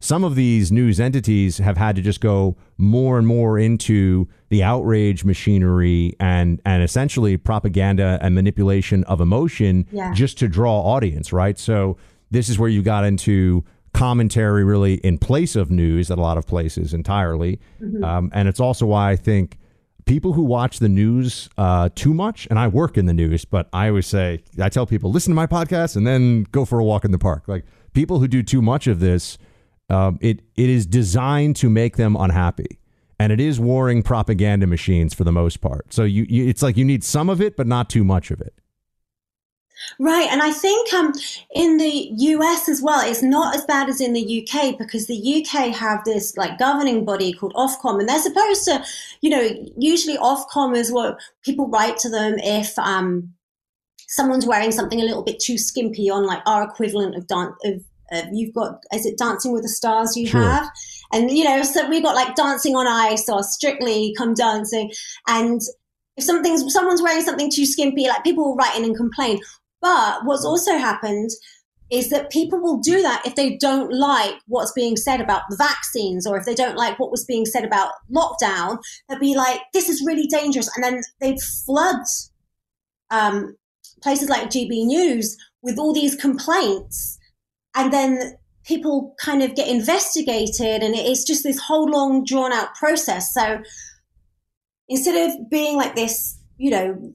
some of these news entities have had to just go more and more into the outrage machinery and and essentially propaganda and manipulation of emotion yeah. just to draw audience right so this is where you got into commentary really in place of news at a lot of places entirely. Mm-hmm. Um, and it's also why I think people who watch the news uh, too much, and I work in the news, but I always say, I tell people, listen to my podcast and then go for a walk in the park. Like people who do too much of this, um, it it is designed to make them unhappy. And it is warring propaganda machines for the most part. So you, you it's like you need some of it, but not too much of it.
Right, and I think um, in the US as well, it's not as bad as in the UK because the UK have this like governing body called Ofcom, and they're supposed to, you know, usually Ofcom is what people write to them if um, someone's wearing something a little bit too skimpy on like our equivalent of dance of uh, you've got is it Dancing with the Stars you sure. have, and you know, so we've got like Dancing on Ice or Strictly Come Dancing, and if something's someone's wearing something too skimpy, like people will write in and complain. But what's also happened is that people will do that if they don't like what's being said about the vaccines or if they don't like what was being said about lockdown. They'll be like, this is really dangerous. And then they flood um, places like GB News with all these complaints. And then people kind of get investigated and it's just this whole long drawn out process. So instead of being like this you know,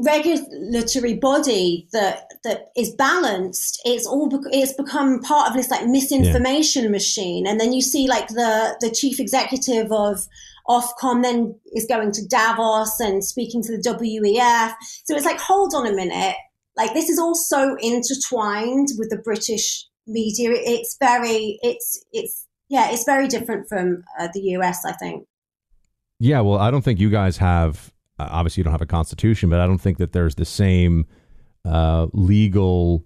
regulatory body that that is balanced it's all it's become part of this like misinformation yeah. machine and then you see like the the chief executive of ofcom then is going to davos and speaking to the wef so it's like hold on a minute like this is all so intertwined with the british media it's very it's it's yeah it's very different from uh, the us i think
yeah well i don't think you guys have uh, obviously you don't have a constitution, but I don't think that there's the same uh, legal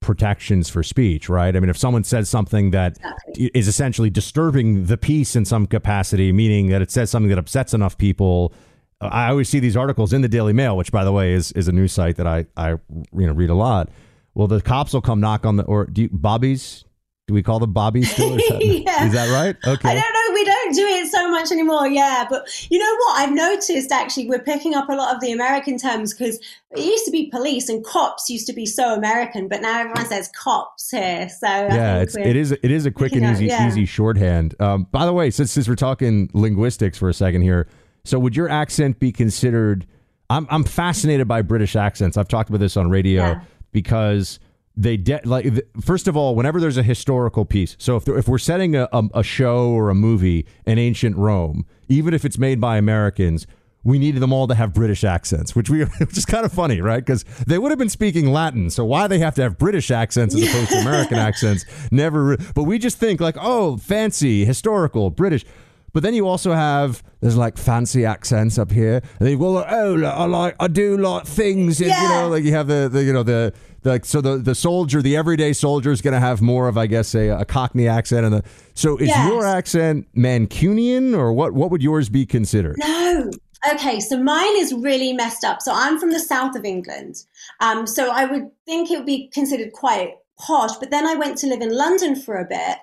protections for speech, right? I mean, if someone says something that exactly. is essentially disturbing the peace in some capacity, meaning that it says something that upsets enough people. I always see these articles in the Daily Mail, which, by the way, is is a news site that I I you know read a lot. Well, the cops will come knock on the or do you, Bobby's do we call them Bobby still? Is that, yeah. is that right? Okay.
I don't know. We don't do it so much anymore. Yeah. But you know what? I've noticed actually we're picking up a lot of the American terms because it used to be police and cops used to be so American, but now everyone says cops here. So
yeah, it's, it is it is a quick and easy up, yeah. easy shorthand. Um, by the way, since since we're talking linguistics for a second here, so would your accent be considered? I'm I'm fascinated by British accents. I've talked about this on radio yeah. because they de- like first of all whenever there's a historical piece so if, if we're setting a, a, a, show or a movie in ancient rome even if it's made by americans we needed them all to have british accents which we which is kind of funny right because they would have been speaking latin so why they have to have british accents as opposed to american accents never but we just think like oh fancy historical british but then you also have there's like fancy accents up here. And they well, oh, I like I do like things, yeah. you know, like you have the, the you know the like so the the soldier, the everyday soldier is going to have more of, I guess, a, a Cockney accent. And the so is yes. your accent Mancunian or what? What would yours be considered?
No. Okay, so mine is really messed up. So I'm from the south of England. Um, so I would think it would be considered quite posh. But then I went to live in London for a bit,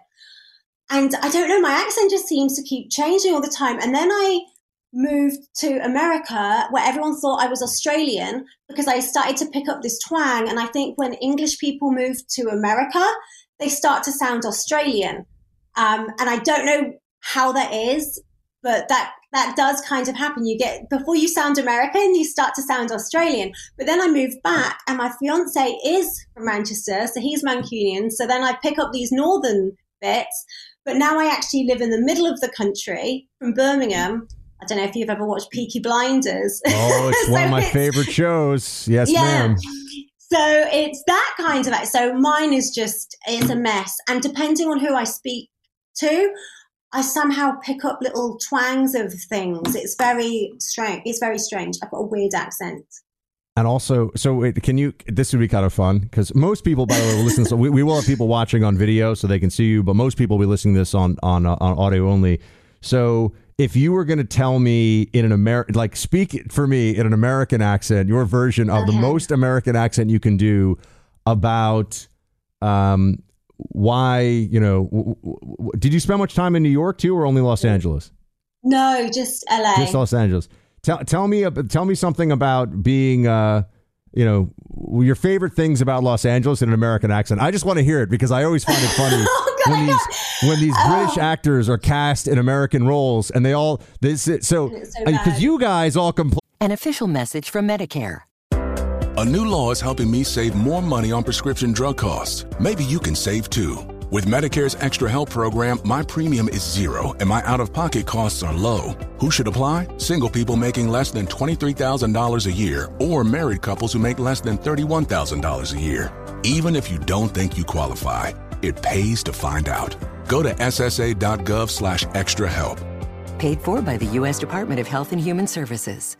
and I don't know, my accent just seems to keep changing all the time. And then I moved to America where everyone thought I was Australian because I started to pick up this twang. And I think when English people move to America, they start to sound Australian. Um, and I don't know how that is, but that that does kind of happen. You get before you sound American, you start to sound Australian. But then I moved back, and my fiance is from Manchester, so he's Mancunian. So then I pick up these northern bits. But now I actually live in the middle of the country from Birmingham, I don't know if you've ever watched Peaky Blinders.
Oh, it's so one of my favorite shows. Yes, yeah. ma'am.
So it's that kind of so mine is just it's a mess. And depending on who I speak to, I somehow pick up little twangs of things. It's very strange. It's very strange. I've got a weird accent.
And also, so wait, can you? This would be kind of fun because most people, by the way, will listen. So we, we will have people watching on video so they can see you, but most people will be listening to this on on uh, on audio only. So if you were going to tell me in an American, like speak for me in an American accent, your version of the most American accent you can do about um, why, you know, w- w- did you spend much time in New York too, or only Los Angeles?
No, just LA.
Just Los Angeles. Tell tell me tell me something about being. Uh, you know, your favorite things about Los Angeles in an American accent. I just want to hear it because I always find it funny oh, when these when these oh. British actors are cast in American roles and they all this so because you guys all complain.
An official message from Medicare.
A new law is helping me save more money on prescription drug costs. Maybe you can save too. With Medicare's Extra Help program, my premium is zero and my out of pocket costs are low. Who should apply? Single people making less than $23,000 a year or married couples who make less than $31,000 a year. Even if you don't think you qualify, it pays to find out. Go to ssa.gov slash extra help.
Paid for by the U.S. Department of Health and Human Services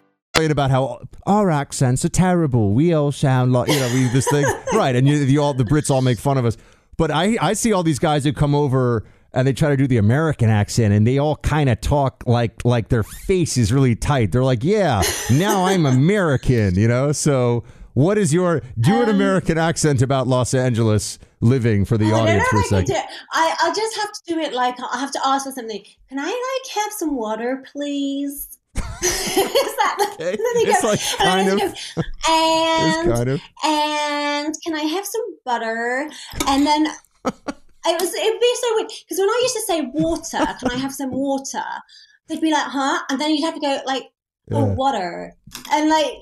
about how our accents are terrible. We all sound like you know we this thing right, and you, the all the Brits all make fun of us. But I, I see all these guys who come over and they try to do the American accent and they all kind of talk like like their face is really tight. They're like, "Yeah, now I'm American," you know? So, what is your do um, an American accent about Los Angeles living for the audience for a second?
I I just have to do it like I have to ask for something. Can I like have some water, please? Is that okay. it's
go, like kind of,
go, and kind of. and can I have some butter? And then it was it'd be so weird because when I used to say water, can I have some water? They'd be like, huh? And then you'd have to go like, oh, yeah. water, and like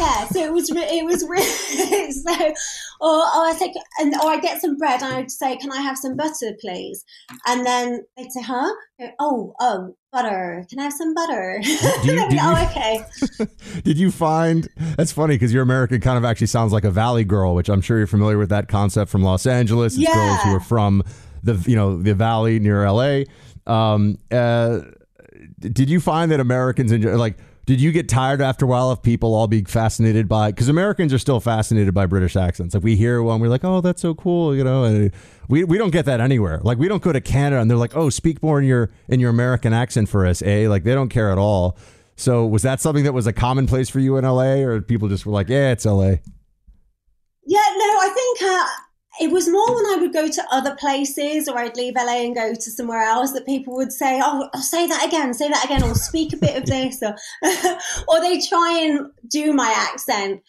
yeah, so it was it was really so. Or, or I say, and or I get some bread, and I'd say, "Can I have some butter, please?" And then they'd say, "Huh? Oh, oh, butter. Can I have some butter?" You, oh, you, oh, okay.
did you find that's funny because your American kind of actually sounds like a Valley girl, which I'm sure you're familiar with that concept from Los Angeles. It's yeah. girls who are from the you know the Valley near LA. Um, uh, did you find that Americans enjoy like? Did you get tired after a while of people all being fascinated by? Because Americans are still fascinated by British accents. Like we hear one, we're like, "Oh, that's so cool," you know. And we we don't get that anywhere. Like we don't go to Canada and they're like, "Oh, speak more in your in your American accent for us." Eh? Like they don't care at all. So was that something that was a commonplace for you in LA, or people just were like, "Yeah, it's LA"?
Yeah, no, I think. Uh, it was more when I would go to other places or I'd leave LA and go to somewhere else that people would say, Oh, I'll say that again, say that again, or speak a bit of this, or, or they try and do my accent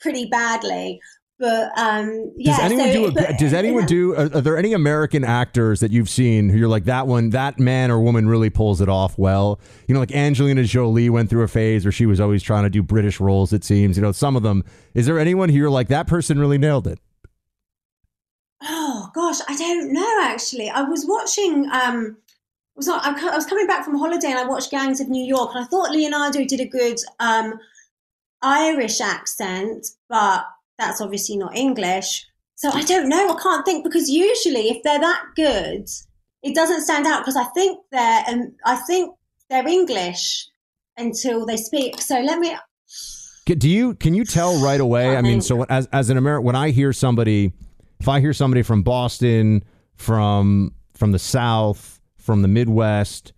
pretty badly. But um, yeah.
Does anyone
so,
do? A, but, does anyone do? Are, are, there any American actors that you've seen who you're like that one? That man or woman really pulls it off well. You know, like Angelina Jolie went through a phase where she was always trying to do British roles. It seems. You know, some of them. Is there anyone who you're like that person really nailed it?
Oh gosh, I don't know. Actually, I was watching. Um, was not, I was coming back from holiday and I watched Gangs of New York, and I thought Leonardo did a good um, Irish accent, but that's obviously not English. So I don't know. I can't think because usually, if they're that good, it doesn't stand out because I think they're um, I think they're English until they speak. So let me.
Do you can you tell right away? I mean, so as as an American, when I hear somebody if I hear somebody from Boston, from from the South, from the Midwest,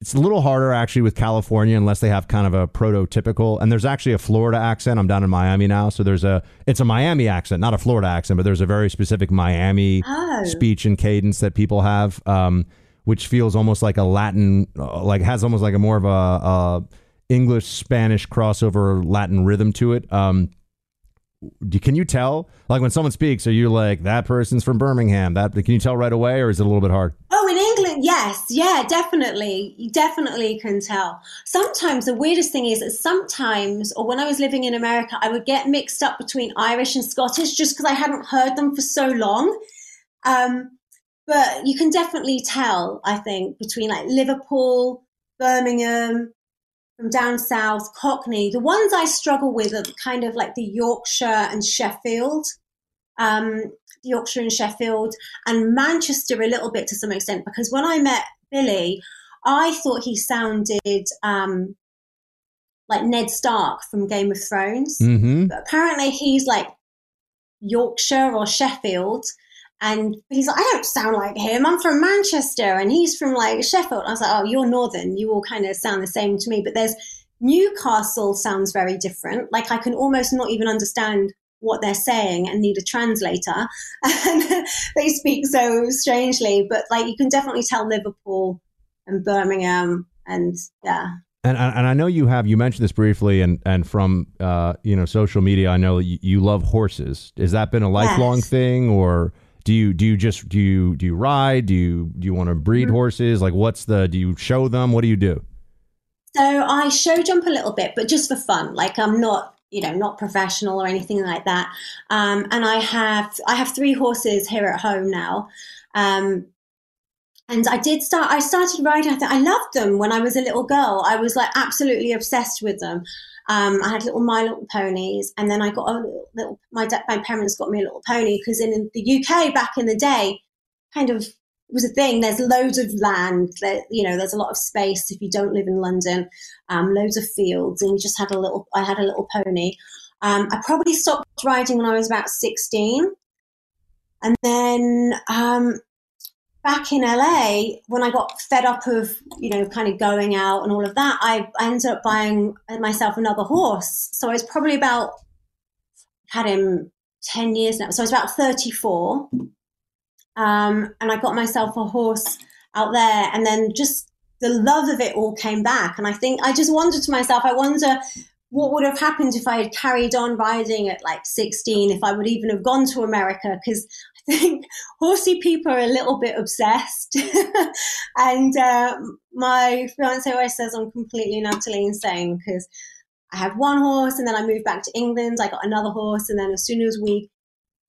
it's a little harder actually with California unless they have kind of a prototypical. And there's actually a Florida accent. I'm down in Miami now, so there's a it's a Miami accent, not a Florida accent, but there's a very specific Miami oh. speech and cadence that people have, um, which feels almost like a Latin, uh, like has almost like a more of a, a English Spanish crossover Latin rhythm to it. Um, can you tell like when someone speaks are you like that person's from birmingham that can you tell right away or is it a little bit hard?
Oh in england yes. Yeah definitely. You definitely can tell. Sometimes the weirdest thing is that sometimes or when i was living in america i would get mixed up between irish and scottish just because i hadn't heard them for so long. Um, but you can definitely tell i think between like liverpool birmingham from down south, Cockney. The ones I struggle with are kind of like the Yorkshire and Sheffield, um, Yorkshire and Sheffield, and Manchester a little bit to some extent. Because when I met Billy, I thought he sounded um, like Ned Stark from Game of Thrones. Mm-hmm. But apparently, he's like Yorkshire or Sheffield. And he's like, I don't sound like him. I'm from Manchester and he's from like Sheffield. I was like, oh, you're Northern. You all kind of sound the same to me. But there's Newcastle sounds very different. Like I can almost not even understand what they're saying and need a translator. And they speak so strangely. But like you can definitely tell Liverpool and Birmingham and yeah.
And, and I know you have you mentioned this briefly and and from uh, you know social media I know you, you love horses. Has that been a lifelong yes. thing or do you do you just do you do you ride? Do you do you want to breed mm-hmm. horses? Like what's the do you show them? What do you do?
So I show jump a little bit, but just for fun. Like I'm not you know not professional or anything like that. Um, and I have I have three horses here at home now. Um, and I did start. I started riding. I, th- I loved them when I was a little girl. I was like absolutely obsessed with them. Um, I had little My Little Ponies, and then I got a little. little my my parents got me a little pony because in the UK back in the day, kind of was a thing. There's loads of land. There, you know, there's a lot of space if you don't live in London. Um, loads of fields, and we just had a little. I had a little pony. Um, I probably stopped riding when I was about sixteen, and then um, back in LA, when I got fed up of, you know, kind of going out and all of that, I, I ended up buying myself another horse. So I was probably about, had him 10 years now. So I was about 34. Um, and I got myself a horse out there. And then just the love of it all came back. And I think I just wondered to myself, I wonder what would have happened if I had carried on riding at like 16, if I would even have gone to America. Because think horsey people are a little bit obsessed. and uh, my fiance always says I'm completely and utterly insane because I had one horse and then I moved back to England. I got another horse. And then as soon as we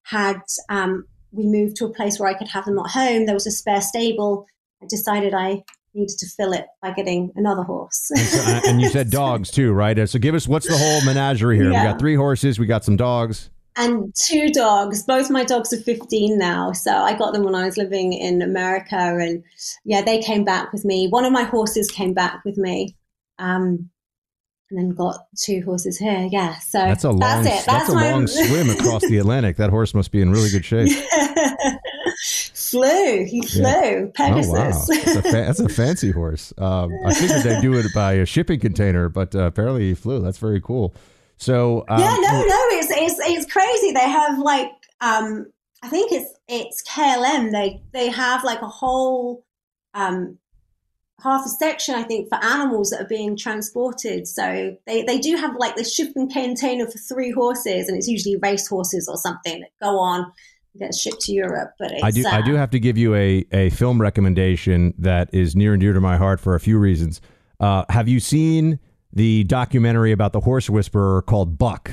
had, um, we moved to a place where I could have them at home, there was a spare stable. I decided I needed to fill it by getting another horse.
and, so, and, you said dogs too, right? So give us what's the whole menagerie here? Yeah. We got three horses, we got some dogs.
And two dogs. Both my dogs are 15 now. So I got them when I was living in America. And yeah, they came back with me. One of my horses came back with me. Um, and then got two horses here. Yeah, so
that's a long, that's, it. that's, that's a my... long swim across the Atlantic. That horse must be in really good shape.
flew. He flew. Yeah. Pegasus. Oh, wow.
That's a, fa- that's a fancy horse. Um, I figured they do it by a shipping container, but uh, apparently he flew. That's very cool. So
um, yeah, no, no, it's, it's it's crazy. They have like um, I think it's it's KLM. They they have like a whole um, half a section, I think, for animals that are being transported. So they, they do have like this shipping container for three horses, and it's usually race horses or something that go on get shipped to Europe. But
I do uh, I do have to give you a a film recommendation that is near and dear to my heart for a few reasons. Uh, have you seen the documentary about the horse whisperer called Buck?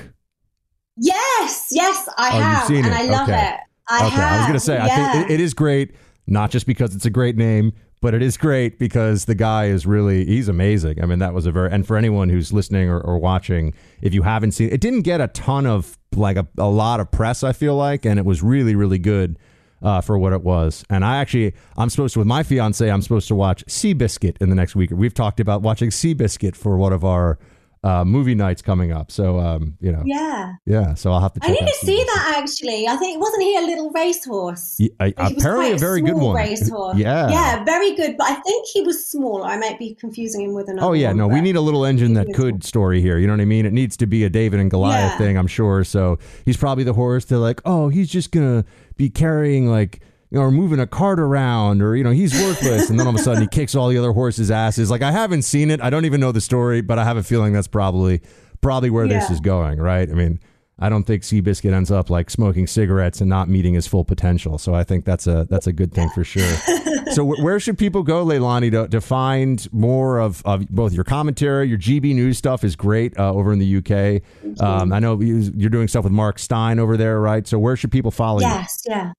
Yes, yes, I oh, have, and it. I love okay. it. I
okay,
have.
I was going to say, yeah. I think it, it is great, not just because it's a great name, but it is great because the guy is really he's amazing. I mean, that was a very and for anyone who's listening or, or watching, if you haven't seen it, didn't get a ton of like a, a lot of press. I feel like, and it was really really good. Uh, for what it was. And I actually, I'm supposed to, with my fiance, I'm supposed to watch Seabiscuit in the next week. We've talked about watching Seabiscuit for one of our uh, movie nights coming up. So, um, you know,
yeah,
yeah. So I'll have to.
I need to see that actually. I think wasn't he a little racehorse?
Yeah, I, apparently, a very good one.
Racehorse.
Yeah,
yeah, very good. But I think he was small. I might be confusing him with another.
Oh yeah,
one,
no, we need a little engine that could story here. You know what I mean? It needs to be a David and Goliath yeah. thing. I'm sure. So he's probably the horse. They're like, oh, he's just gonna be carrying like you know, or moving a cart around, or you know, he's worthless, and then all of a sudden he kicks all the other horses' asses. Like I haven't seen it, I don't even know the story, but I have a feeling that's probably probably where yeah. this is going, right? I mean, I don't think Seabiscuit ends up like smoking cigarettes and not meeting his full potential. So I think that's a that's a good thing for sure. so where should people go, Leilani, to, to find more of, of both your commentary, your GB News stuff is great uh, over in the UK. Um, I know you're doing stuff with Mark Steyn over there, right? So where should people follow
yes,
you?
Yes, yeah.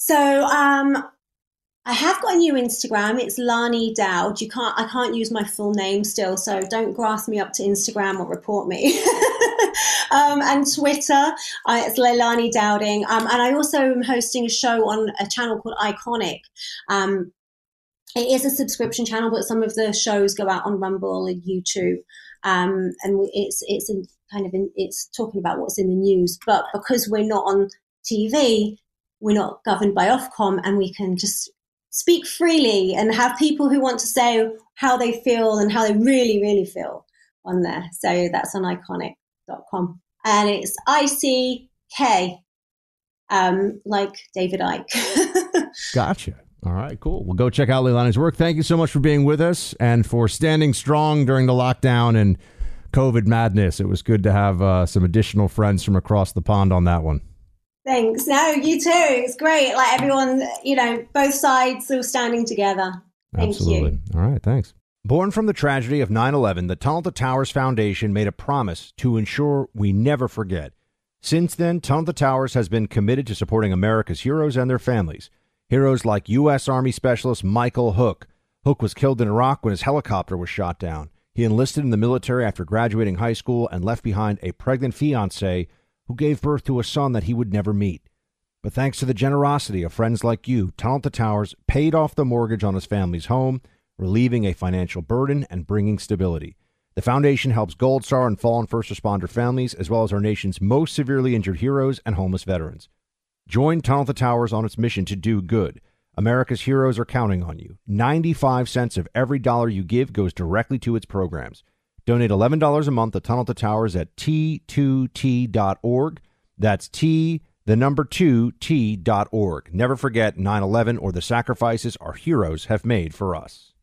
So um, I have got a new Instagram. It's Lani Dowd. You can't. I can't use my full name still, so don't grass me up to Instagram or report me. um, and Twitter, uh, it's Leilani Dowding. Um, and I also am hosting a show on a channel called Ickonic. Um, it is a subscription channel, but some of the shows go out on Rumble and YouTube. Um, and it's it's in, kind of in, it's talking about what's in the news. But because we're not on TV, we're not governed by Ofcom, and we can just speak freely and have people who want to say how they feel and how they really, really feel on there. So that's on ickonic.com. And it's ICK, um, like David Icke.
gotcha. All right, cool. Well, go check out Leilani's work. Thank you so much for being with us and for standing strong during the lockdown and COVID madness. It was good to have uh, some additional friends from across the pond on that one.
Thanks. No, you too. It's great. Like everyone, you know, both sides all standing together. Thank
Absolutely.
You.
All right. Thanks.
Born from the tragedy of 9 11, the Tunnel to Towers Foundation made a promise to ensure we never forget. Since then, Tunnel to Towers has been committed to supporting America's heroes and their families. Heroes like U.S. Army Specialist Michael Hook. Hook was killed in Iraq when his helicopter was shot down. He enlisted in the military after graduating high school and left behind a pregnant fiancee who gave birth to a son that he would never meet. But thanks to the generosity of friends like you, Tunnel to Towers paid off the mortgage on his family's home, relieving a financial burden and bringing stability. The foundation helps Gold Star and fallen first responder families, as well as our nation's most severely injured heroes and homeless veterans. Join Tunnel to Towers on its mission to do good. America's heroes are counting on you. 95 cents of every dollar you give goes directly to its programs. Donate $11 a month to Tunnel to Towers at t2t.org. That's T, the number 2, t.org. Never forget 9 11 or the sacrifices our heroes have made for us.